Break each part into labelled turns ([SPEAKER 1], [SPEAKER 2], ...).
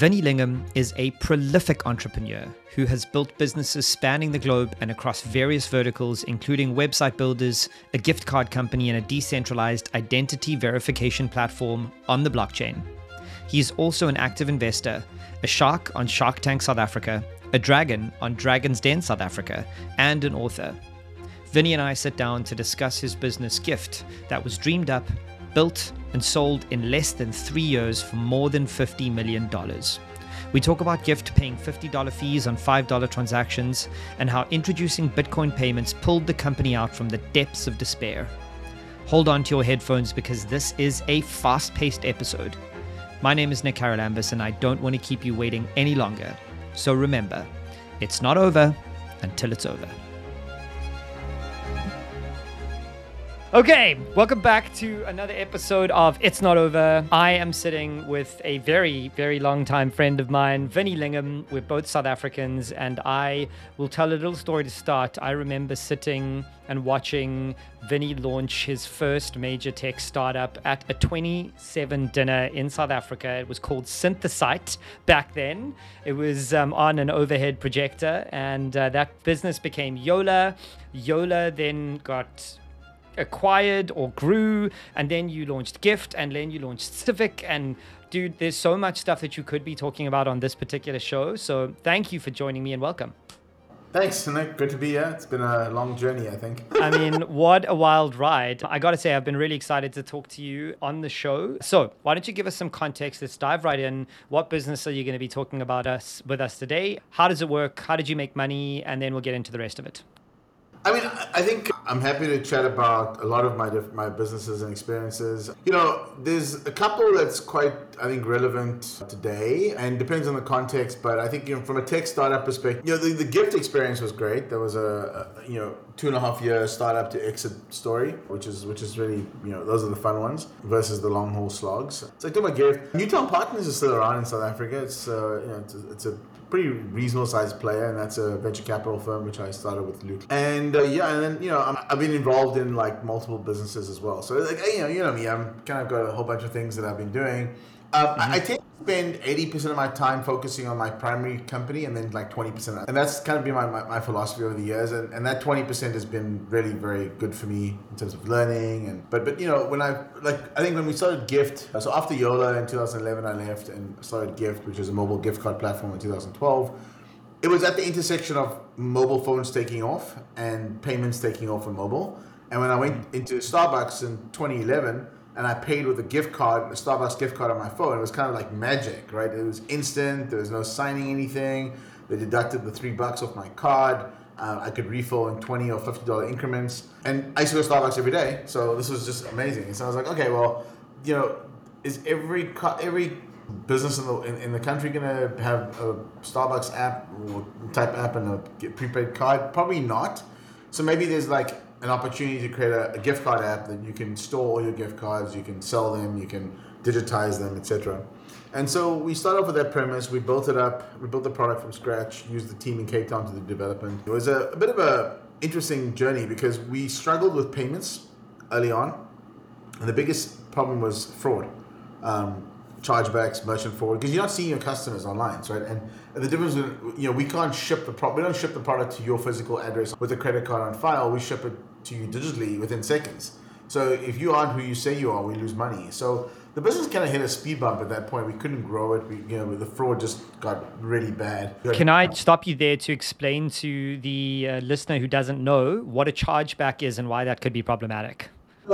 [SPEAKER 1] Vinny Lingham is a prolific entrepreneur who has built businesses spanning the globe and across various verticals, including website builders, a gift card company, and a decentralized identity verification platform on the blockchain. He is also an active investor, a shark on Shark Tank South Africa, a dragon on Dragon's Den South Africa, and an author. Vinny and I sit down to discuss his business Gyft that was dreamed up, built, and sold in less than three years for more than $50 million. We talk about Gyft paying $50 fees on $5 transactions and how introducing Bitcoin payments pulled the company out from the depths of despair. Hold on to your headphones because this is a fast paced episode. My name is Nick Haralambous and I don't want to keep you waiting any longer. So remember, it's not over until it's over. Okay, welcome back to another episode of It's Not Over. I am sitting with a very, very long time friend of mine, Vinny Lingham. We're both South Africans, and I will tell a little story to start. I remember sitting and watching Vinny launch his first major tech startup at a 27 dinner in South Africa. It was called Synthasite back then. It was um, on an overhead projector, and uh, that business became Yola. Yola then got acquired or grew and then you launched Gyft and then you launched Civic and dude there's so much stuff that you could be talking about on this particular show so thank you for joining me and welcome
[SPEAKER 2] Thanks, Nick. Good to be here. It's been a long journey, I think.
[SPEAKER 1] I mean, what a wild ride. I got to say, I've been really excited to talk to you on the show. So, why don't you give us some context? Let's dive right in. What business are you going to be talking about us with us today? How does it work? How did you make money? And then we'll get into the rest of it.
[SPEAKER 2] I mean, I think I'm happy to chat about a lot of my diff- my businesses and experiences. You know, there's a couple that's quite, I think, relevant today, and depends on the context. But I think, you know, from a tech startup perspective, you know, the, the Gyft experience was great. There was a, a, you know two and a half year startup to exit story, which is which is really you know those are the fun ones versus the long haul slogs. So I took my gift. Newtown Partners is still around in South Africa. It's uh, you know it's a, it's a pretty reasonable sized player, and that's a venture capital firm which I started with Luke. And uh, yeah, and then you know i have been involved in like multiple businesses as well. So like you know you know me, I'm kind of got a whole bunch of things that I've been doing. Um, mm-hmm. I, I tend to spend 80% of my time focusing on my primary company and then like 20%. And that's kind of been my, my, my, philosophy over the years. And, and that 20% has been really very good for me in terms of learning. And But, but you know, when I, like, I think when we started Gyft, so after Yola in 2011, I left and started Gyft, which is a mobile gift card platform in 2012 it was at the intersection of mobile phones taking off and payments taking off on mobile. And when I went into Starbucks in 2011, and I paid with a gift card, a Starbucks gift card on my phone. It was kind of like magic, right? It was instant. There was no signing anything. They deducted the three bucks off my card. Uh, I could refill in twenty or fifty dollar increments, and I used to go to Starbucks every day. So this was just amazing. So I was like, okay, well, you know, is every every business in the in, in the country gonna have a Starbucks app or type app and a prepaid card? Probably not. So maybe there's like an opportunity to create a, a, gift card app that you can store all your gift cards, you can sell them, you can digitize them, etc. And so we started off with that premise. We built it up. We built the product from scratch. Used the team in Cape Town to do development. It was a, a bit of a interesting journey because we struggled with payments early on, and the biggest problem was fraud. Um, chargebacks, merchant forward, because you're not seeing your customers online, right? And, and the difference, is, you know, we can't ship the product. We don't ship the product to your physical address with a credit card on file. We ship it to you digitally within seconds. So if you aren't who you say you are, we lose money. So the business kind of hit a speed bump at that point. We couldn't grow it. We, you know, the fraud just got really bad.
[SPEAKER 1] Can I stop you there to explain to the uh, listener who doesn't know what a chargeback is and why that could be problematic?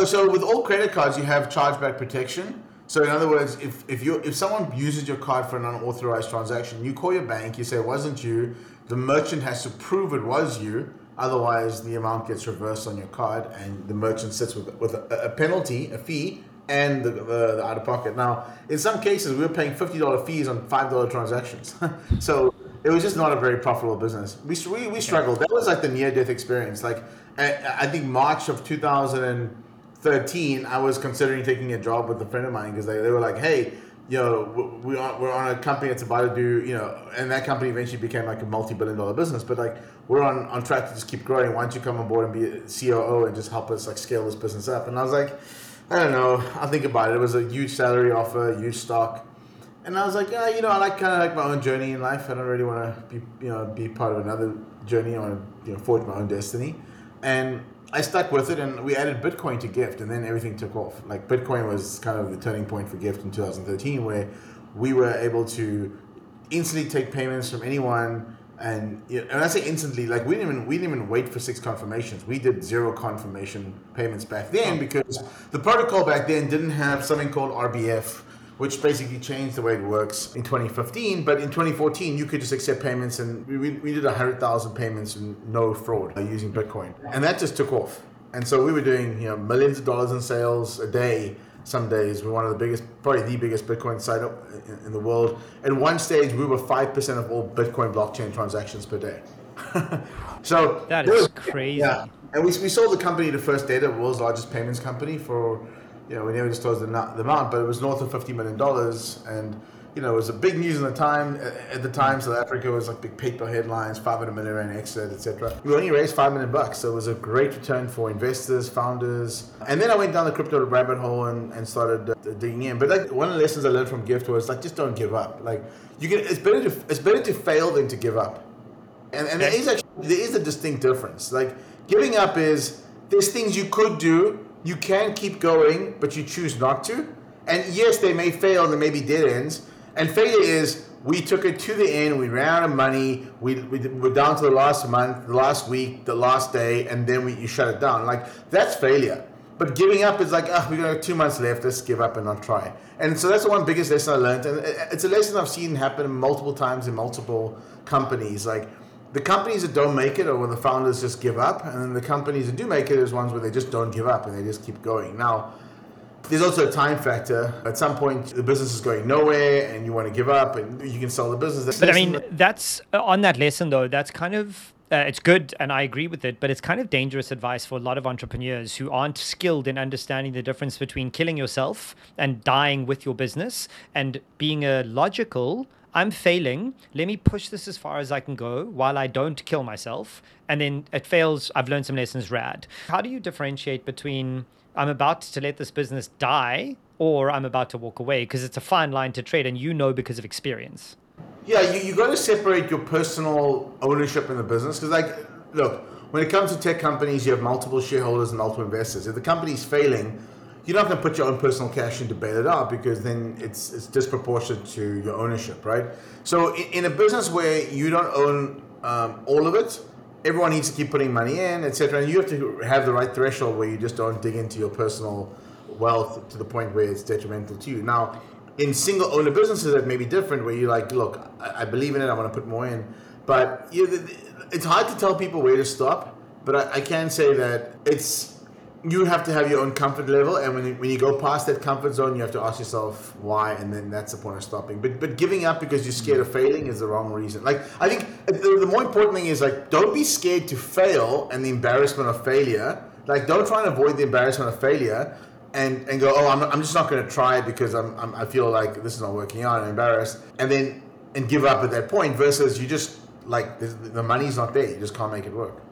[SPEAKER 2] So with all credit cards, you have chargeback protection. So in other words, if, if you if someone uses your card for an unauthorized transaction, you call your bank, you say it wasn't you, the merchant has to prove it was you, otherwise the amount gets reversed on your card and the merchant sits with with a, a penalty, a fee, and the, the, the, out of pocket. Now, in some cases, we were paying fifty dollar fees on five dollar transactions, so it was just not a very profitable business. We we, we struggled. That was like the near death experience. Like I, I think March of two thousand and thirteen, I was considering taking a job with a friend of mine because they, they were like, hey, you know, we are, we're on a company that's about to do, you know, and that company eventually became like a multi-billion dollar business. But like, we're on, on track to just keep growing. Why don't you come on board and be a COO and just help us like scale this business up? And I was like, I don't know. I'll think about it. It was a huge salary offer, huge stock. and I was like, yeah, you know, I like kind of like my own journey in life. I don't really want to be, you know, be part of another journey. or, you know, forge my own destiny. And I stuck with it, and we added Bitcoin to Gyft, and then everything took off. Like Bitcoin was kind of the turning point for Gyft in 2013, where we were able to instantly take payments from anyone. And you know, and I say instantly, like we didn't even we didn't even wait for six confirmations. We did zero confirmation payments back then oh. because the protocol back then didn't have something called RBF, which basically changed the way it works in 2015. But in 2014, you could just accept payments, and we, we did 100,000 payments and no fraud uh, using Bitcoin. And that just took off. And so we were doing you know millions of dollars in sales a day. Some days we're one of the biggest, probably the biggest Bitcoin site in, in the world. At one stage, we were five percent of all Bitcoin blockchain transactions per day. so
[SPEAKER 1] that is crazy. Yeah.
[SPEAKER 2] And we, we sold the company to First Data, the world's largest payments company, for you know, we never disclosed the, the amount, but it was north of $50 million. And, you know, it was a big news in the time. At the time, South Africa was like big paper headlines, 500 million rand exit, etc. We only raised 5 million bucks. So it was a great return for investors, founders. And then I went down the crypto rabbit hole and, and started uh, digging in. But like one of the lessons I learned from Gyft was like, just don't give up. Like, you can, it's better to, it's better to fail than to give up. And, and there is actually, there is a distinct difference. Like, giving up is, there's things you could do you can keep going, but you choose not to. And yes, they may fail and there may be dead ends. And failure is we took it to the end, we ran out of money, we, we were down to the last month, the last week, the last day, and then we, you shut it down. Like, that's failure. But giving up is like, oh, we got two months left, let's give up and not try. And so that's the one biggest lesson I learned. And uh, it's a lesson I've seen happen multiple times in multiple companies. Like, the companies that don't make it are when the founders just give up, and then the companies that do make it is ones where they just don't give up and they just keep going. Now, there's also a time factor. At some point, the business is going nowhere, and you want to give up, and you can sell the business.
[SPEAKER 1] But I mean, that's on that lesson though. That's kind of uh, it's good and I agree with it, but it's kind of dangerous advice for a lot of entrepreneurs who aren't skilled in understanding the difference between killing yourself and dying with your business and being a logical I'm failing. Let me push this as far as I can go while I don't kill myself. And then it fails. I've learned some lessons rad. How do you differentiate between I'm about to let this business die or I'm about to walk away? Because it's a fine line to trade and you know because of experience.
[SPEAKER 2] Yeah, you, you got to separate your personal ownership in the business. Because, like, look, when it comes to tech companies, you have multiple shareholders and multiple investors. If the company's failing, you're not going to put your own personal cash in to bail it out because then it's it's disproportionate to your ownership, right? So in, in a business where you don't own um, all of it, everyone needs to keep putting money in, etc. And you have to have the right threshold where you just don't dig into your personal wealth to the point where it's detrimental to you. Now, in single owner businesses, that may be different, where you're like, look, I, I believe in it, I want to put more in, but you it's hard to tell people where to stop. But I, I can say that it's you have to have your own comfort level, and when you, when you go past that comfort zone, you have to ask yourself why, and then that's the point of stopping. But but giving up because you're scared of failing is the wrong reason. Like I think the, the more important thing is like don't be scared to fail and the embarrassment of failure. Like don't try and avoid the embarrassment of failure. And, and go, oh, I'm, I'm just not going to try because I'm, I'm, I feel like this is not working out. I'm embarrassed. And then and give up at that point versus you just like the, the money's not there. You just can't make it work.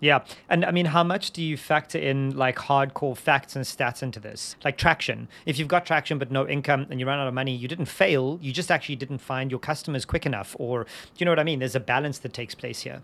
[SPEAKER 1] Yeah. And I mean, how much do you factor in like hardcore facts and stats into this? Like traction. If you've got traction but no income and you run out of money, you didn't fail. You just actually didn't find your customers quick enough. Or, do you know what I mean? There's a balance that takes place here.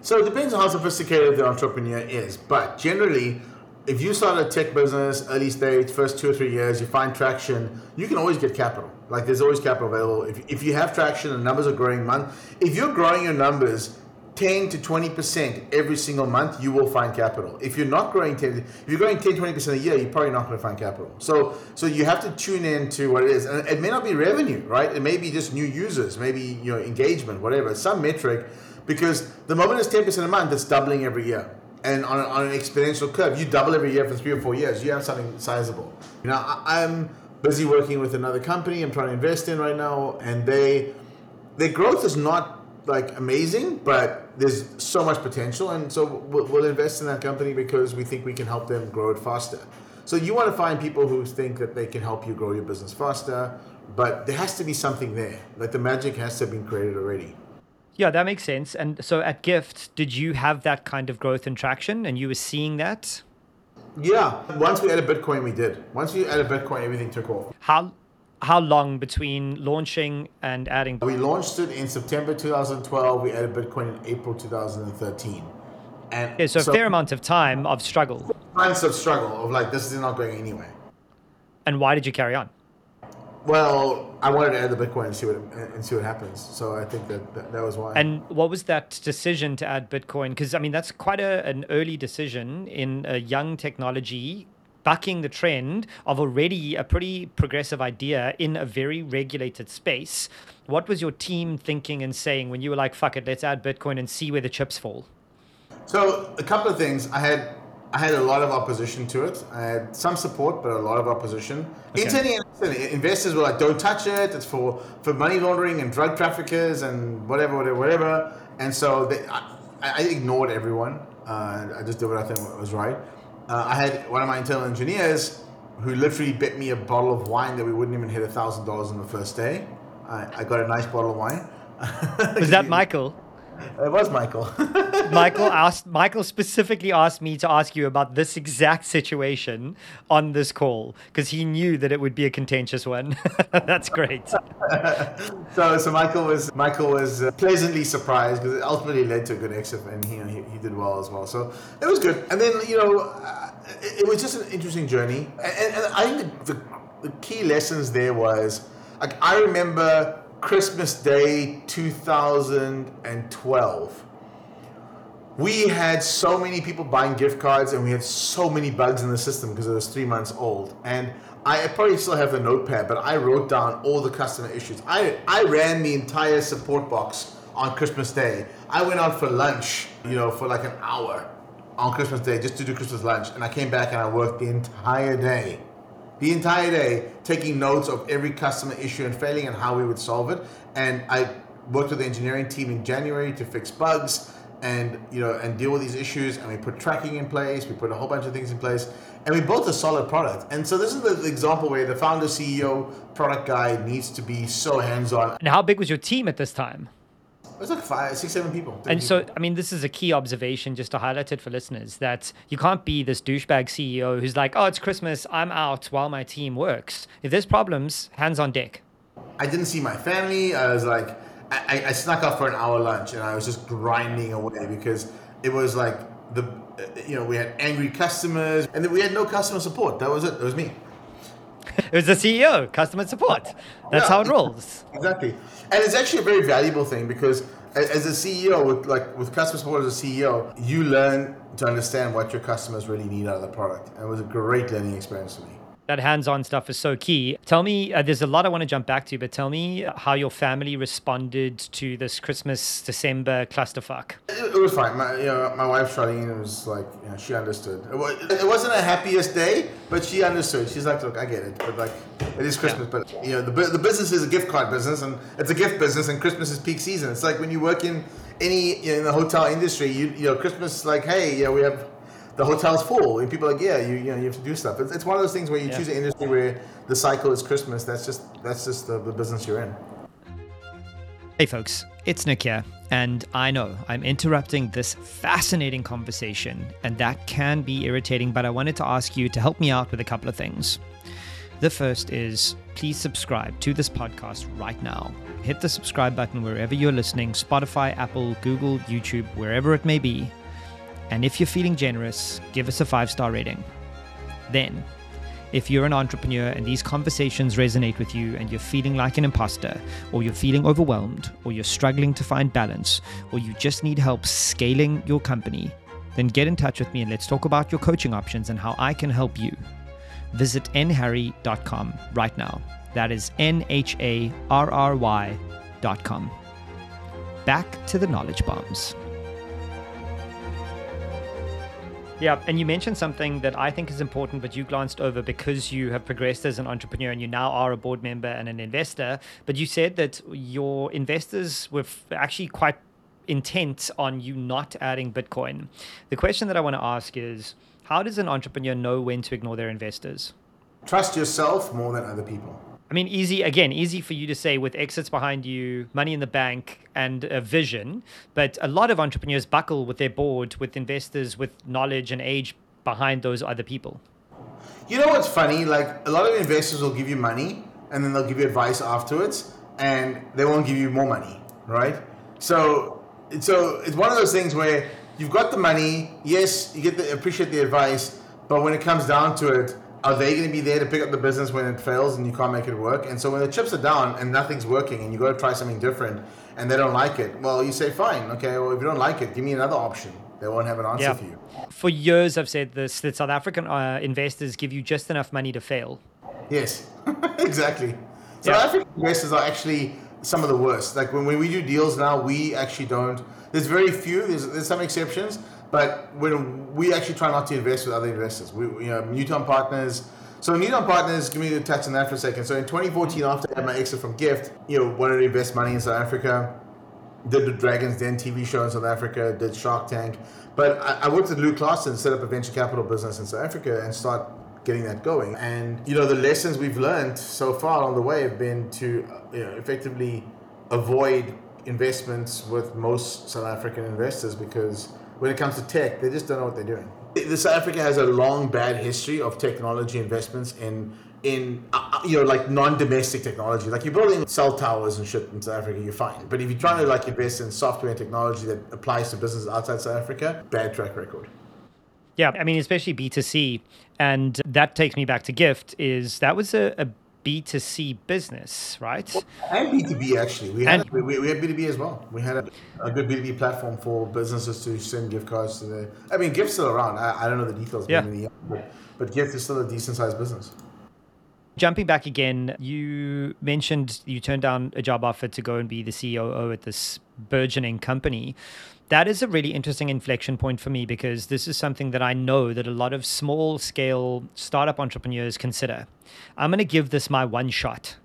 [SPEAKER 2] So it depends on how sophisticated the entrepreneur is. But generally, if you start a tech business, early stage, first two or three years, you find traction, you can always get capital. Like there's always capital available. If, if you have traction and numbers are growing month, if you're growing your numbers 10 to 20% every single month, you will find capital. If you're not growing 10, if you're growing 10, 20% a year, you're probably not going to find capital. So, so you have to tune in to what it is. And it may not be revenue, right? It may be just new users, maybe, you know, engagement, whatever, some metric, because the moment it's 10% a month, it's doubling every year. And on, on an exponential curve, you double every year for three or four years, you have something sizable. You know, I, I'm busy working with another company I'm trying to invest in right now, and they, their growth is not like amazing, but there's so much potential, and so we'll, we'll, invest in that company because we think we can help them grow it faster. So you want to find people who think that they can help you grow your business faster, but there has to be something there. Like the magic has to have been created already.
[SPEAKER 1] Yeah, that makes sense. And so at Gyft, did you have that kind of growth and traction, and you were seeing that?
[SPEAKER 2] Yeah. Once we added Bitcoin, we did. Once we added Bitcoin, everything took off.
[SPEAKER 1] How how long between launching and adding?
[SPEAKER 2] We launched it in September 2012. We added Bitcoin in April 2013.
[SPEAKER 1] And yeah, so, so a fair amount of time of struggle.
[SPEAKER 2] Months of struggle of like this is not going anywhere.
[SPEAKER 1] And why did you carry on?
[SPEAKER 2] Well, I wanted to add the Bitcoin and see what and see what happens. So I think that that, that was why.
[SPEAKER 1] And what was that decision to add Bitcoin? Because I mean, that's quite a, an early decision in a young technology bucking the trend of already a pretty progressive idea in a very regulated space. What was your team thinking and saying when you were like, fuck it, let's add Bitcoin and see where the chips fall?
[SPEAKER 2] So, a couple of things. I had I had a lot of opposition to it. I had some support, but a lot of opposition. Okay. investors were like, "Don't touch it. It's for, for money laundering and drug traffickers and whatever, whatever, whatever." And so they, I, I, ignored everyone. Uh, I just did what I thought was right. Uh, I had one of my internal engineers who literally bet me a bottle of wine that we wouldn't even hit a thousand dollars on the first day. I, I got a nice bottle of wine.
[SPEAKER 1] Was that Michael?
[SPEAKER 2] It was Michael.
[SPEAKER 1] Michael asked. Michael specifically asked me to ask you about this exact situation on this call because he knew that it would be a contentious one. That's great.
[SPEAKER 2] so, so Michael was Michael was uh, pleasantly surprised because it ultimately led to a good exit, and he, he, he did well as well. So it was good. And then you know, uh, it, it, was just an interesting journey, and, and I think the, the key lessons there was like I remember Christmas Day 2012. We had so many people buying gift cards and we had so many bugs in the system because it was three months old. And I probably still have the notepad, but I wrote down all the customer issues. I, I ran the entire support box on Christmas Day. I went out for lunch, you know, for like an hour on Christmas Day just to do Christmas lunch. And I came back and I worked the entire day the entire day taking notes of every customer issue and failing and how we would solve it. And I worked with the engineering team in January to fix bugs and you know and deal with these issues. And we put tracking in place. We put a whole bunch of things in place. And we built a solid product. And so this is the example where the founder ceo product guy needs to be so hands-on.
[SPEAKER 1] And how big was your team at this time
[SPEAKER 2] was like five, six, seven people.
[SPEAKER 1] And
[SPEAKER 2] people.
[SPEAKER 1] so, I mean, this is a key observation just to highlight it for listeners that you can't be this douchebag CEO who's like, oh, it's Christmas, I'm out while my team works. If there's problems, hands on deck.
[SPEAKER 2] I didn't see my family. I was like, I, I snuck off for an hour lunch and I was just grinding away because it was like the, you know, we had angry customers and then we had no customer support. That was it. That was me.
[SPEAKER 1] It was the CEO, customer support. That's yeah, how it rolls.
[SPEAKER 2] Exactly, and it's actually a very valuable thing because as a CEO, with like with customer support as a CEO, you learn to understand what your customers really need out of the product, and it was a great learning experience for me
[SPEAKER 1] that hands-on stuff is so key. Tell me, uh, there's a lot I want to jump back to, but tell me how your family responded to this Christmas December clusterfuck.
[SPEAKER 2] It, it was fine. My, you know, my wife Charlene was like, you know, she understood. It, was, it wasn't a happiest day, but she understood. She's like, look, I get it, but like, it is Christmas. Yeah. But you know, the the business is a gift card business, and it's a gift business, and Christmas is peak season. It's like when you work in any you know, in the hotel industry, you you know, Christmas like, hey, yeah, we have the hotel's full, and people are like, yeah, you, you know, you have to do stuff. It's, it's one of those things where you yeah. choose an industry where the cycle is Christmas. That's just that's just the, the business you're in.
[SPEAKER 1] Hey, folks, it's Nick here, and I know I'm interrupting this fascinating conversation, and that can be irritating. But I wanted to ask you to help me out with a couple of things. The first is please subscribe to this podcast right now. Hit the subscribe button wherever you're listening Spotify, Apple, Google, YouTube, wherever it may be and if you're feeling generous, give us a five star rating. Then, if you're an entrepreneur and these conversations resonate with you and you're feeling like an imposter, or you're feeling overwhelmed, or you're struggling to find balance, or you just need help scaling your company, then get in touch with me and let's talk about your coaching options and how I can help you. Visit nharry.com right now. That is N H A R R Y.com. Back to the knowledge bombs. Yeah, and you mentioned something that I think is important, but you glanced over because you have progressed as an entrepreneur and you now are a board member and an investor. But you said that your investors were actually quite intent on you not adding Bitcoin. The question that I want to ask is how does an entrepreneur know when to ignore their investors?
[SPEAKER 2] Trust yourself more than other people.
[SPEAKER 1] I mean, easy again, easy for you to say with exits behind you, money in the bank, and a vision. But a lot of entrepreneurs buckle with their board, with investors, with knowledge and age behind those other people.
[SPEAKER 2] You know what's funny? Like a lot of investors will give you money, and then they'll give you advice afterwards, and they won't give you more money, right? So, so it's one of those things where you've got the money. Yes, you get the appreciate the advice, but when it comes down to it, are they going to be there to pick up the business when it fails and you can't make it work? And so when the chips are down and nothing's working and you got to try something different and they don't like it, well, you say, fine, okay, well, if you don't like it, give me another option. They won't have an answer yeah. for you.
[SPEAKER 1] For years, I've said this that South African uh, investors give you just enough money to fail.
[SPEAKER 2] Yes, exactly. South yeah. African investors are actually some of the worst. Like when, when we do deals now, we actually don't. There's very few. There's, there's some exceptions, but when we actually try not to invest with other investors, we you know Newtown Partners. So Newtown Partners, give me the touch on that for a second. So in 2014, after I had my exit from Gyft, you know, wanted to invest money in South Africa did the Dragons Den TV show in South Africa, did Shark Tank. But I, I worked with Luke Claassen, set up a venture capital business in South Africa and start getting that going. And, you know, the lessons we've learned so far on the way have been to, uh, you know, effectively avoid investments with most South African investors because when it comes to tech, they just don't know what they're doing. The South Africa has a long bad history of technology investments in in uh, uh, you know like non-domestic technology. Like you're building cell towers and shit in south africa you're fine. But if you're trying to like invest in software and technology that applies to businesses outside south africa bad track record.
[SPEAKER 1] Yeah i mean especially b2c and that takes me back to Gyft is that was a, a B2C business, right? Well,
[SPEAKER 2] and B2B actually. We had, we, we, had B2B as well. We had a, a, good B2B platform for businesses to send gift cards to the. I mean, Gyft's still around. I, I don't know the details.
[SPEAKER 1] Yeah.
[SPEAKER 2] but, but Gyft is still a decent sized business.
[SPEAKER 1] Jumping back again, you mentioned you turned down a job offer to go and be the COO at this burgeoning company. That is a really interesting inflection point for me because this is something that I know that a lot of small scale startup entrepreneurs consider. I'm going to give this my one shot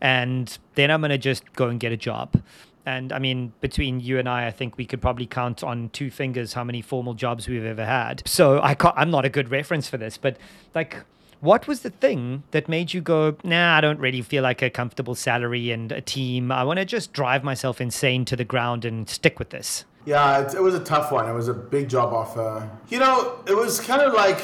[SPEAKER 1] and then I'm going to just go and get a job. And I mean, between you and I, I think we could probably count on two fingers how many formal jobs we've ever had. So I I'm not a good reference for this, but like what was the thing that made you go, nah, I don't really feel like a comfortable salary and a team. I want to just drive myself insane to the ground and stick with this?
[SPEAKER 2] Yeah, it, it was a tough one. It was a big job offer. You know, it was kind of like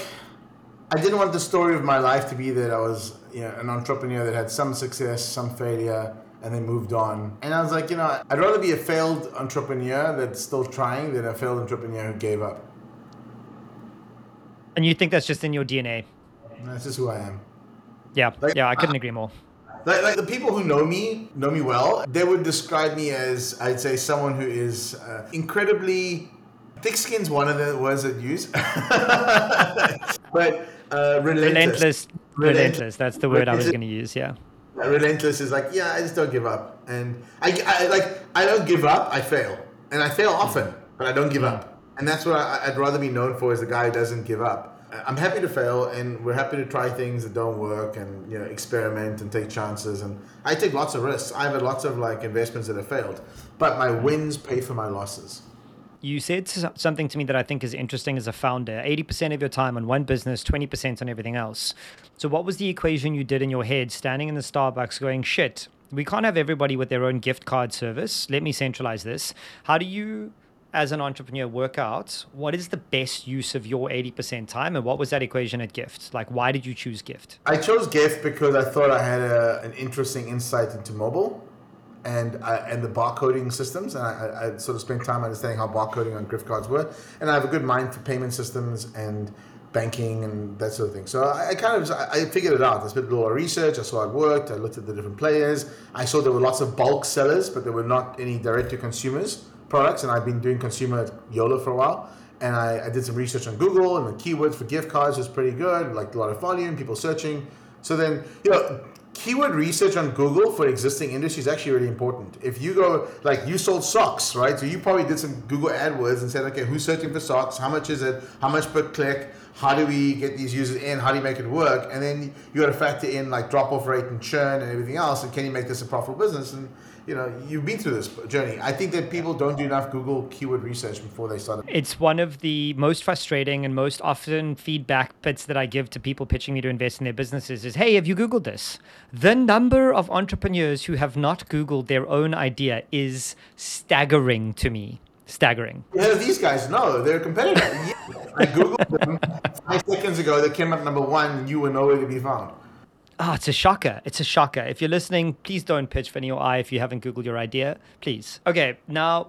[SPEAKER 2] I didn't want the story of my life to be that I was you know, an entrepreneur that had some success, some failure, and then moved on. And I was like, you know, I'd rather be a failed entrepreneur that's still trying than a failed entrepreneur who gave up.
[SPEAKER 1] And you think that's just in your DNA?
[SPEAKER 2] That's just who I am.
[SPEAKER 1] Yeah, like, yeah, I couldn't agree more.
[SPEAKER 2] Like, like, the people who know me know me well. They would describe me as I'd say someone who is uh, incredibly thick skin's one of the words I'd use, but uh, relentless.
[SPEAKER 1] relentless. Relentless. That's the word I was going to use. Yeah.
[SPEAKER 2] Relentless is like yeah, I just don't give up, and I, I like I don't give up. I fail, and I fail often, but I don't give up, and that's what I, I'd rather be known for as the guy who doesn't give up. I'm happy to fail, and we're happy to try things that don't work, and you know, experiment and take chances. And I take lots of risks. I've had lots of like investments that have failed, but my wins pay for my losses.
[SPEAKER 1] You said something to me that I think is interesting as a founder 80% of your time on one business, 20% on everything else. So, what was the equation you did in your head standing in the Starbucks going, shit, we can't have everybody with their own gift card service. Let me centralize this. How do you as an entrepreneur work out what is the best use of your 80% time and what was that equation at Gyft? Like why did you choose Gyft?
[SPEAKER 2] I chose Gyft because i thought i had a, an interesting insight into mobile and I, and the barcoding systems and I, I, sort of spent time understanding how barcoding on gift cards were and i have a good mind for payment systems and banking and that sort of thing. So i, I kind of i figured it out. I spent a little research. I saw it worked. I looked at the different players. I saw there were lots of bulk sellers but there were not any direct to consumers products, and I've been doing consumer Yola for a while. And I, I did some research on Google, and the keywords for gift cards was pretty good, like a lot of volume, people searching. So then, you know, keyword research on Google for existing industry is actually really important. If you go, like you sold socks, right? So you probably did some Google AdWords and said, okay, who's searching for socks? How much is it? How much per click? How do we get these users in? How do you make it work? And then you got to factor in like drop off rate and churn and everything else. And can you make this a profitable business? And you know, you've been through this journey. I think that people don't do enough Google keyword research before they start.
[SPEAKER 1] It's one of the most frustrating and most often feedback bits that I give to people pitching me to invest in their businesses is, hey, have you Googled this? The number of entrepreneurs who have not Googled their own idea is staggering to me. Staggering.
[SPEAKER 2] Yeah, these guys, no, they're competitive. I Googled them five seconds ago. They came up number one, you were nowhere to be found.
[SPEAKER 1] Oh, it's a shocker. It's a shocker. If you're listening, please don't pitch Vinny or I if you haven't Googled your idea. Please. Okay, now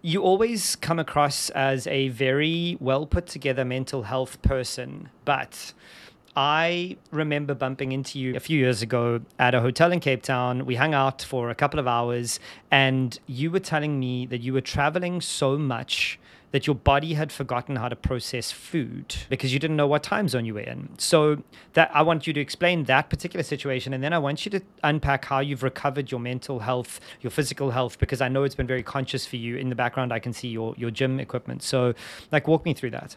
[SPEAKER 1] you always come across as a very well put together mental health person, but I remember bumping into you a few years ago at a hotel in Cape Town. We hung out for a couple of hours, and you were telling me that you were traveling so much that your body had forgotten how to process food because you didn't know what time zone you were in. So that I want you to explain that particular situation and then I want you to unpack how you've recovered your mental health, your physical health because I know it's been very conscious for you. In the background I can see your your gym equipment. So like walk me through that.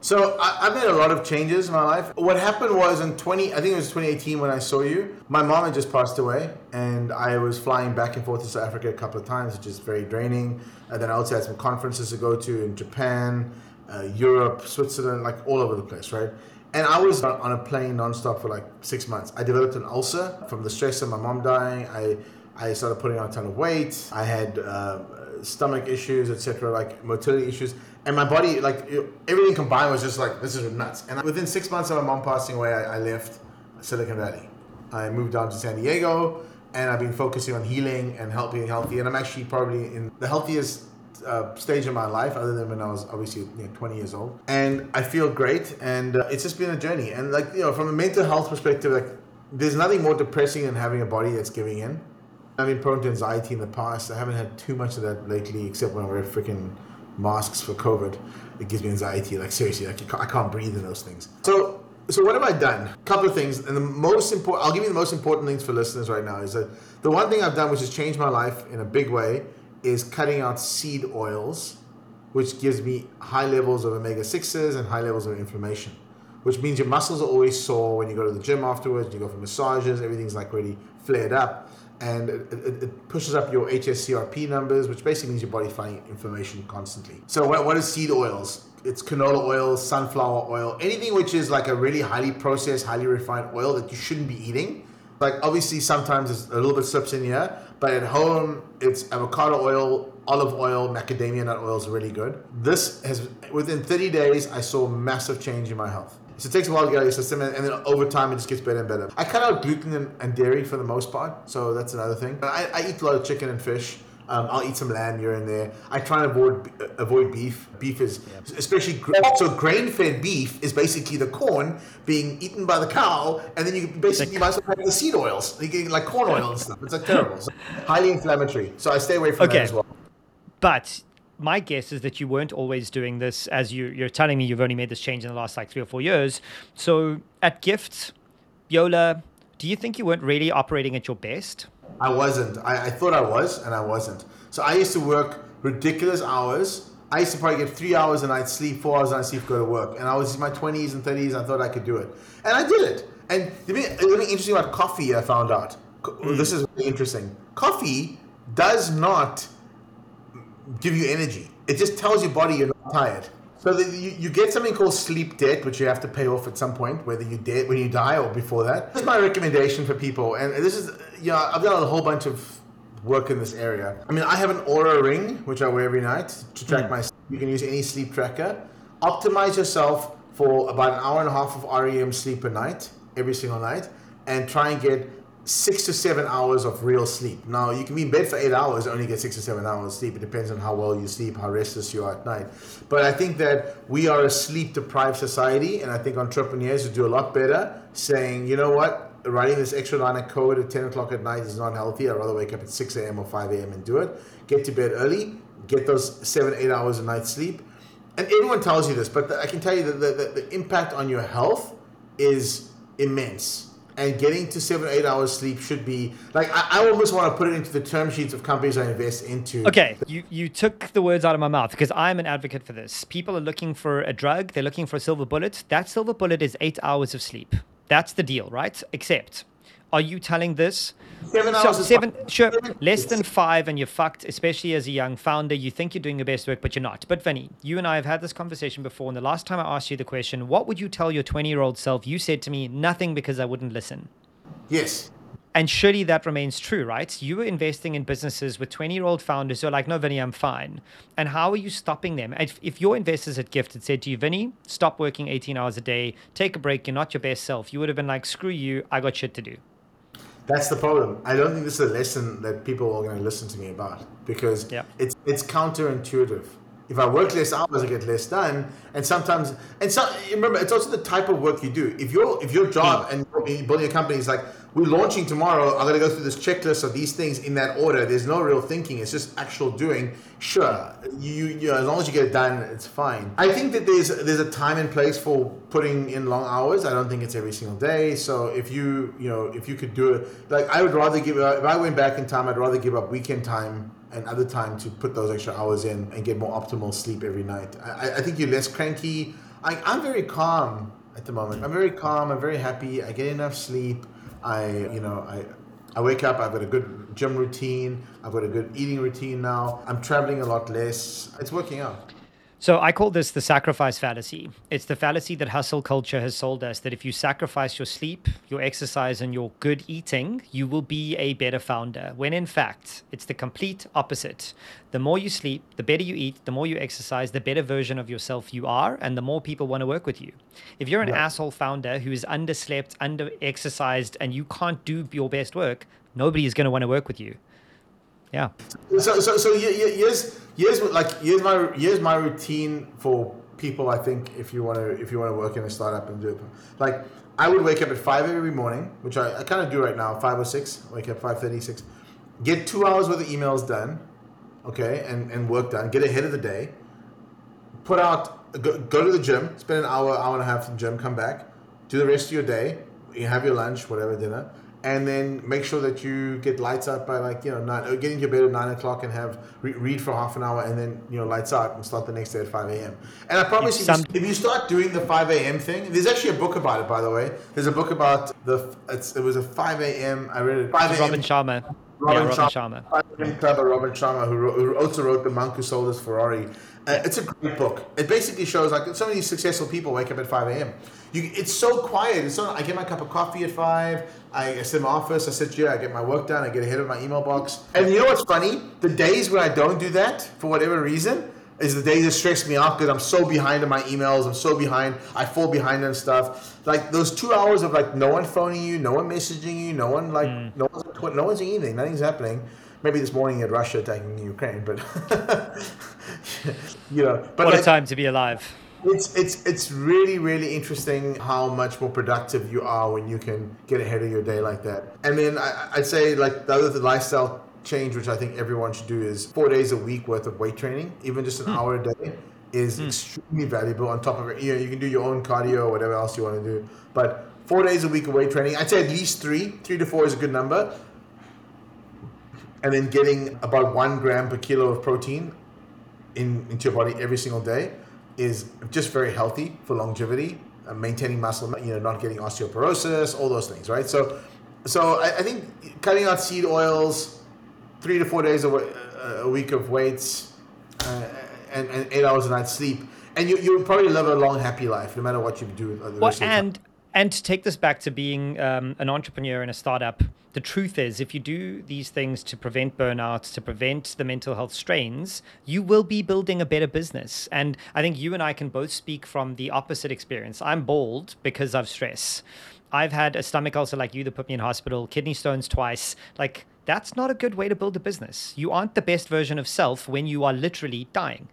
[SPEAKER 2] So I, have made a lot of changes in my life. What happened was in 20, I think it was 2018 when I saw you. My mom had just passed away, and I was flying back and forth to South Africa a couple of times, which is very draining. And then I also had some conferences to go to in Japan, uh, Europe, Switzerland, like all over the place, right? And I was on a plane nonstop for like six months. I developed an ulcer from the stress of my mom dying. I I started putting on a ton of weight. I had uh, stomach issues, etc., like motility issues and my body, like everything combined, was just like this is nuts. And within six months of my mom passing away, I, I left Silicon Valley. I moved down to San Diego, and I've been focusing on healing and helping healthy. And I'm actually probably in the healthiest uh, stage of my life, other than when I was obviously you know, 20 years old. And I feel great, and uh, it's just been a journey. And like you know, from a mental health perspective, like there's nothing more depressing than having a body that's giving in. I've been prone to anxiety in the past. I haven't had too much of that lately, except when I wear freaking masks for COVID, it gives me anxiety. Like seriously, like I can't breathe in those things. So, so what have I done? A couple of things, and the most important. I'll give you the most important things for listeners right now. Is that the one thing I've done, which has changed my life in a big way, is cutting out seed oils, which gives me high levels of omega sixes and high levels of inflammation. Which means your muscles are always sore when you go to the gym afterwards. You go for massages, everything's like really flared up and it, it, it, pushes up your HSCRP numbers, which basically means your body fighting inflammation constantly. So what, what is seed oils? It's canola oil, sunflower oil, anything which is like a really highly processed, highly refined oil that you shouldn't be eating. Like obviously sometimes it's a little bit slips in here, but at home it's avocado oil, olive oil, macadamia nut oil is really good. This has within 30 days I saw massive change in my health. So it takes a while to get out of your system, and, and, then over time it just gets better and better. I cut out gluten and, and dairy for the most part, so that's another thing. I, I eat a lot of chicken and fish. Um, I'll eat some lamb here and there. I try and avoid avoid beef. Beef is especially so grain fed beef is basically the corn being eaten by the cow, and then you basically you might as well have the seed oils. You get like corn oil and stuff. It's like terrible, so highly inflammatory. So I stay away from
[SPEAKER 1] okay.
[SPEAKER 2] that as well.
[SPEAKER 1] But my guess is that you weren't always doing this as you, you're telling me you've only made this change in the last like three or four years. So at Gyfts, Yola, do you think you weren't really operating at your best?
[SPEAKER 2] I wasn't. I, I thought I was, and I wasn't. So I used to work ridiculous hours. I used to probably get three hours a night sleep, four hours a night sleep, go to work. And I was in my 20s and 30s, I thought I could do it. And I did it. And the thing interesting about coffee, I found out. Mm. This is really interesting. Coffee does not give you energy. It just tells your body you're not tired. So you, you get something called sleep debt, which you have to pay off at some point, whether you dead when you die or before that. This is my recommendation for people, and this is you know I've done a whole bunch of work in this area. I mean, I have an Oura ring which I wear every night to track mm. my. You can use any sleep tracker. Optimize yourself for about an hour and a half of REM sleep a night, every single night, and try and get six to seven hours of real sleep. Now, you can be in bed for eight hours, and only get six to seven hours of sleep. It depends on how well you sleep, how restless you are at night. But I think that we are a sleep deprived society, and I think entrepreneurs would do a lot better saying, you know what, writing this extra line of code at 10 o'clock at night is not healthy. I'd rather wake up at 6 a.m. or 5 a.m. and do it. Get to bed early, get those seven, eight hours a night sleep. And everyone tells you this, but I can tell you that the, the, the impact on your health is immense and getting to seven eight hours sleep should be like I, I, almost want to put it into the term sheets of companies I invest into.
[SPEAKER 1] Okay, you you took the words out of my mouth because I'm an advocate for this. People are looking for a drug, they're looking for a silver bullet. That silver bullet is eight hours of sleep. That's the deal, right? Except are you telling this?
[SPEAKER 2] Seven hours.
[SPEAKER 1] So seven, sure, less than five, and you're fucked. Especially as a young founder, you think you're doing your best work, but you're not. But Vinny, you and I have had this conversation before, and the last time I asked you the question, what would you tell your 20 year old self? You said to me, nothing because I wouldn't listen.
[SPEAKER 2] Yes.
[SPEAKER 1] And surely that remains true, right? You were investing in businesses with 20 year old founders who are like, no, Vinny, I'm fine. And how are you stopping them? If, if your investors at Gyft had said to you, Vinny, stop working 18 hours a day, take a break, you're not your best self, you would have been like, screw you, I got shit to do.
[SPEAKER 2] That's the problem. I don't think this is a lesson that people are going to listen to me about because
[SPEAKER 1] yep.
[SPEAKER 2] it's it's counterintuitive. If I work less hours, I get less done. And sometimes, and so remember, it's also the type of work you do. If your if your job hmm. and building a company is like we're launching tomorrow, I'm gonna go through this checklist of these things in that order. There's no real thinking. It's just actual doing. Sure, you, you know, as long as you get it done, it's fine. I think that there's there's a time and place for putting in long hours. I don't think it's every single day. So if you you know if you could do it, like I would rather give up. if I went back in time, I'd rather give up weekend time and other time to put those extra hours in and get more optimal sleep every night. I, I think you're less cranky. I, I'm very calm at the moment. I'm very calm. I'm very happy. I get enough sleep. I, you know, I, I wake up. I've got a good gym routine. I've got a good eating routine now. I'm traveling a lot less. It's working out.
[SPEAKER 1] So I call this the sacrifice fallacy. It's the fallacy that hustle culture has sold us that if you sacrifice your sleep, your exercise, and your good eating, you will be a better founder. When in fact, it's the complete opposite. The more you sleep, the better you eat, the more you exercise, the better version of yourself you are, and the more people want to work with you. If you're an asshole founder who is underslept, under exercised, and you can't do your best work, nobody is going to want to work with you. Yeah.
[SPEAKER 2] So so so here's here's like here's my here's my routine for people. I think if you want to if you want to work in a startup and do it, like I would wake up at five every morning, which I, I kind of do right now, five or six. Wake up five thirty six, get two hours worth of emails done, okay, and and work done. Get ahead of the day. Put out go, go to the gym, spend an hour hour and a half in the gym, come back, do the rest of your day. You have your lunch, whatever dinner and then make sure that you get lights out by like you know nine, uh, get into your bed at nine o'clock and have re- read for half an hour, and then you know lights out and start the next day at five a.m. And I promise you, some... if you start doing the five a.m. thing, there's actually a book about it, by the way. There's a book about the it was a five a.m. I read it. Five
[SPEAKER 1] a.m. Robin Sharma. Robin, yeah, Robin Sharma.
[SPEAKER 2] Sharma. Robin Sharma, who, wrote, who also wrote The Monk Who Sold His Ferrari. Uh, it's a great book. It basically shows like so many successful people wake up at 5 a.m. You, it's so quiet. It's so, I get my cup of coffee at 5. I, I sit in my office. I sit here. I get my work done. I get ahead of my email box. And you know what's funny? The days when I don't do that, for whatever reason, is the days that stress me out because I'm so behind in my emails. I'm so behind. I fall behind on stuff. Like those two hours of like no one phoning you, no one messaging you, no one like mm. no one's no one's anything. Nothing's happening. Maybe this morning at Russia attacking Ukraine, but you know. But
[SPEAKER 1] what like, a time to be alive.
[SPEAKER 2] It's it's it's really really interesting how much more productive you are when you can get ahead of your day like that. And then I, I'd say like the other the lifestyle change, which I think everyone should do, is four days a week worth of weight training, even just an hmm. hour a day, is hmm. extremely valuable. On top of it, you know, you can do your own cardio or whatever else you want to do, but four days a week of weight training. I'd say at least three, three to four is a good number. And then getting about one gram per kilo of protein in, into your body every single day is just very healthy for longevity, uh, maintaining muscle, you know, not getting osteoporosis, all those things, right? So, so I, I think cutting out seed oils, three to four days a, a week of weights, uh, and, and, eight hours a night sleep, and you you'll probably live a long, happy life, no matter what you do.
[SPEAKER 1] well, and and to take this back to being um, an entrepreneur in a startup, the truth is, if you do these things to prevent burnout, to prevent the mental health strains, you will be building a better business. And I think you and I can both speak from the opposite experience. I'm bald because of stress. I've had a stomach ulcer like you that put me in hospital, kidney stones twice. Like, that's not a good way to build a business. You aren't the best version of self when you are literally dying.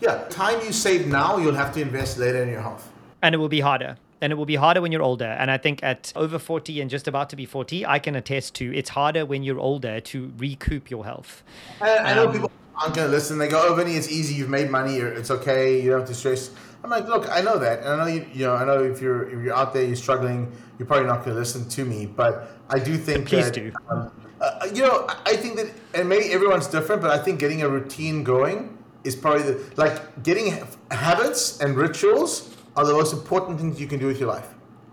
[SPEAKER 2] Yeah, time you save now, you'll have to invest later in your health.
[SPEAKER 1] And it will be harder and it will be harder when you're older. And I think at over 40 and just about to be 40, I can attest to it's harder when you're older to recoup your health.
[SPEAKER 2] I, I know um, people aren't going to listen. They go, oh, Vinny, it's easy. You've made money. It's okay. You don't have to stress. I'm like, look, I know that. And I know, you, you know, I know if you're, if you're out there, you're struggling, you're probably not going to listen to me. But I do think
[SPEAKER 1] please
[SPEAKER 2] that,
[SPEAKER 1] do.
[SPEAKER 2] Um, uh, you know, I think that, and maybe everyone's different, but I think getting a routine going is probably the, like getting habits and rituals are the most important things you can do with your life.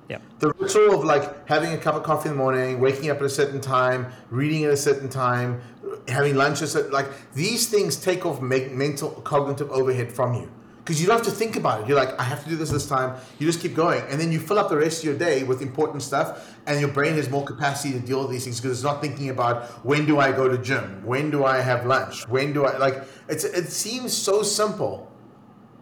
[SPEAKER 1] Yeah.
[SPEAKER 2] The ritual of like having a cup of coffee in the morning, waking up at a certain time, reading at a certain time, having lunch at certain, like these things take off make mental cognitive overhead from you. because you don't have to think about it. You're like, I have to do this this time. You just keep going, and then you fill up the rest of your day with important stuff, and your brain has more capacity to deal with these things because it's not thinking about when do I go to gym, when do I have lunch, when do I like. It's it seems so simple,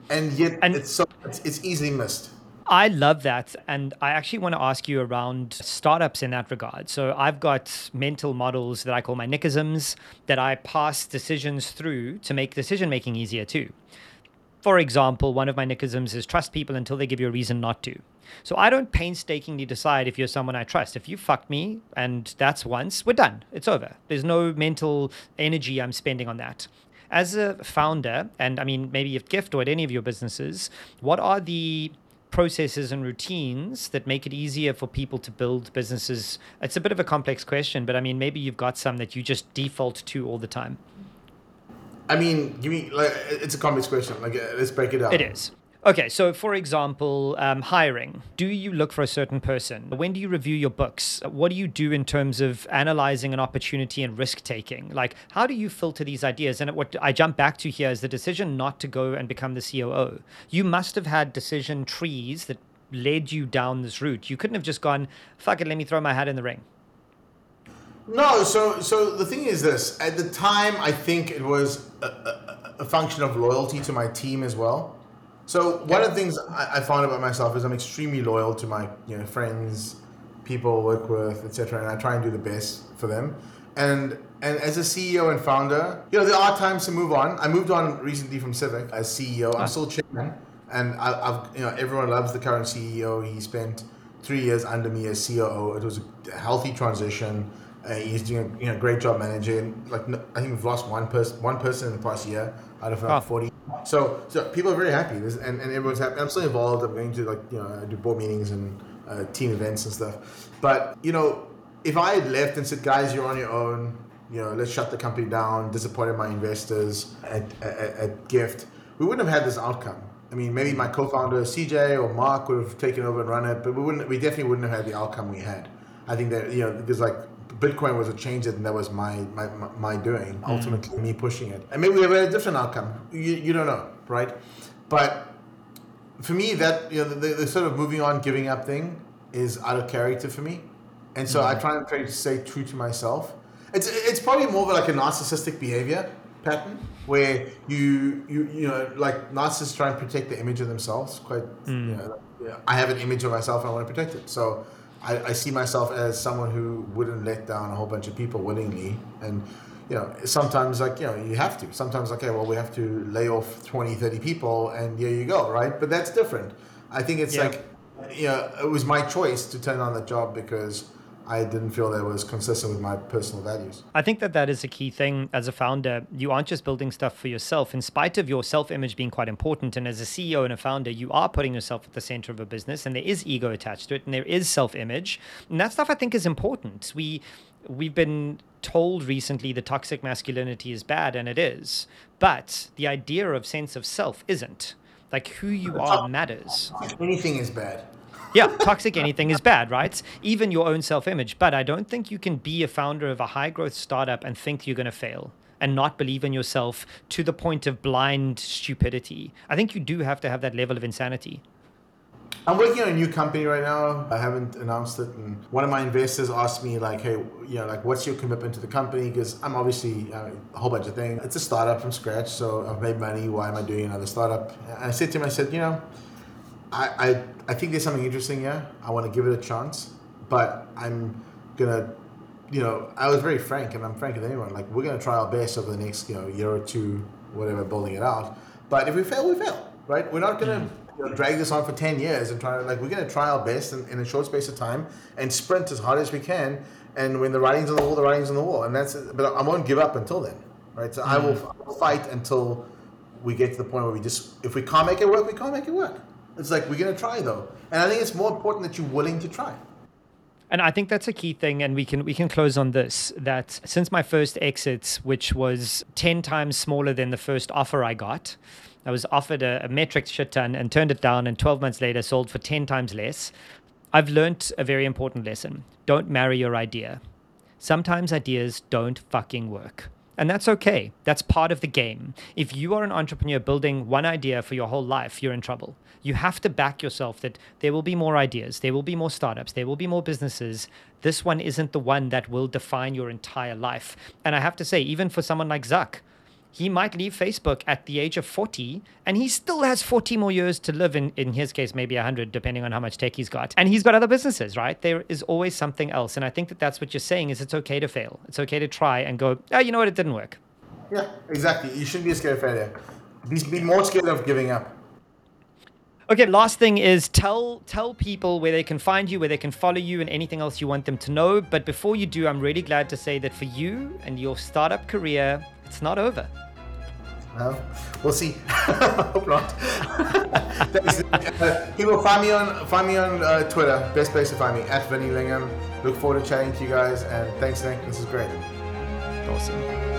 [SPEAKER 2] and yet and it's so it's, it's easily missed.
[SPEAKER 1] I love that. And I actually want to ask you around startups in that regard. So I've got mental models that I call my nickisms that I pass decisions through to make decision making easier too. For example, one of my nickisms is trust people until they give you a reason not to. So I don't painstakingly decide if you're someone I trust. If you fucked me and that's once, we're done. It's over. There's no mental energy I'm spending on that. As a founder, and I mean, maybe at Gyft or at any of your businesses, what are the processes and routines that make it easier for people to build businesses? It's a bit of a complex question, but I mean, maybe you've got some that you just default to all the time.
[SPEAKER 2] I mean, give me like it's a complex question. Like, uh, let's break it down.
[SPEAKER 1] It is. Okay, so for example, um, hiring. Do you look for a certain person? When do you review your books? What do you do in terms of analyzing an opportunity and risk taking? Like, how do you filter these ideas? And what I jump back to here is the decision not to go and become the COO. You must have had decision trees that led you down this route. You couldn't have just gone, fuck it, let me throw my hat in the ring.
[SPEAKER 2] No, so so the thing is this. At the time, I think it was a, a, a function of loyalty to my team as well. So one of the things I, I found about myself is I'm extremely loyal to my you know friends, people I work with, etc. And I try and do the best for them. And and as a CEO and founder, you know there are times to move on. I moved on recently from Civic as CEO. I'm still chairman, and I, have you know everyone loves the current CEO. He spent three years under me as COO. It was a healthy transition uh, he's doing a you know, great job managing. Like I think we've lost one person, one person in the past year out of about oh. forty. So, so people are very happy, and, and everyone's happy. I'm still involved. I'm going to like you know do board meetings and uh, team events and stuff. But you know, if I had left and said, guys, you're on your own. You know, let's shut the company down. Disappointed my investors at, at, at Gyft. We wouldn't have had this outcome. I mean, maybe my co-founder CJ or Mark would have taken over and run it, but we wouldn't. We definitely wouldn't have had the outcome we had. I think that you know, because like Bitcoin was a change and that was my my, my doing. Mm. Ultimately, me pushing it, and maybe we have a different outcome. You, you don't know, right? But for me, that you know, the, the sort of moving on, giving up thing is out of character for me, and so mm. I try and try to stay true to myself. It's it's probably more of like a narcissistic behavior pattern where you you you know like narcissists try and protect the image of themselves. Quite, mm. you know, I have an image of myself, and I want to protect it. So I, I see myself as someone who wouldn't let down a whole bunch of people willingly. And you know sometimes like you know you have to. Sometimes okay well we have to lay off 20 30 people and here you go right? But that's different. I think it's yeah. like you know it was my choice to turn on the job because I didn't feel that was consistent with my personal values.
[SPEAKER 1] I think that that is a key thing as a founder. You aren't just building stuff for yourself, in spite of your self image being quite important. And as a CEO and a founder, you are putting yourself at the center of a business, and there is ego attached to it, and there is self image. And that stuff I think is important. We we've been told recently that toxic masculinity is bad, and it is. But the idea of sense of self isn't. Like who you are matters.
[SPEAKER 2] Anything is bad
[SPEAKER 1] yeah, toxic anything is bad, right? Even your own self image. But I don't think you can be a founder of a high growth startup and think you're going to fail and not believe in yourself to the point of blind stupidity. I think you do have to have that level of insanity.
[SPEAKER 2] I'm working on a new company right now. I haven't announced it, and one of my investors asked me like, "Hey, you know, like, what's your commitment to the company?" Because I'm obviously a whole bunch of things. It's a startup from scratch, so I've made money. Why am I doing another startup? And I said to him, I said, you know, I, I, I think there's something interesting here. I want to give it a chance, but I'm gonna, you know, I was very frank, and I'm frank with anyone. Like we're gonna try our best over the next, you know, year or two, whatever, building it out. But if we fail, we fail, right? We're not gonna mm-hmm. you know, drag this on for ten years and try to like we're gonna try our best in, in a short space of time and sprint as hard as we can. And when the writing's on the wall, the writing's on the wall, and that's. But I won't give up until then, right? So mm-hmm. I will fight until we get to the point where we just, if we can't make it work, we can't make it work. It's like we're gonna try though, and I think it's more important that you're willing to try.
[SPEAKER 1] And I think that's a key thing, and we can we can close on this. That since my first exit, which was ten times smaller than the first offer I got, I was offered a, a metric shit ton and turned it down, and twelve months later sold for ten times less. I've learned a very important lesson: don't marry your idea. Sometimes ideas don't fucking work. And that's okay. That's part of the game. If you are an entrepreneur building one idea for your whole life, you're in trouble. You have to back yourself that there will be more ideas, there will be more startups, there will be more businesses. This one isn't the one that will define your entire life. And I have to say, even for someone like Zuck, he might leave Facebook at the age of 40 and he still has 40 more years to live in in his case maybe 100 depending on how much tech he's got. And he's got other businesses right? There is always something else. And I think that that's what you're saying is it's okay to fail. It's okay to try and go oh you know what? It didn't work.
[SPEAKER 2] Yeah exactly. You shouldn't be scared of failure. Be, be more scared of giving up.
[SPEAKER 1] Okay, last thing is tell tell people where they can find you, where they can follow you, and anything else you want them to know. But before you do, I'm really glad to say that for you and your startup career, it's not over.
[SPEAKER 2] Well, we'll see. Hope not. Thanks. Uh, people, find me on find me on uh, Twitter. Best place to find me at Vinny Lingham. Look forward to chatting to you guys, and thanks, Nick. This is great.
[SPEAKER 1] Awesome.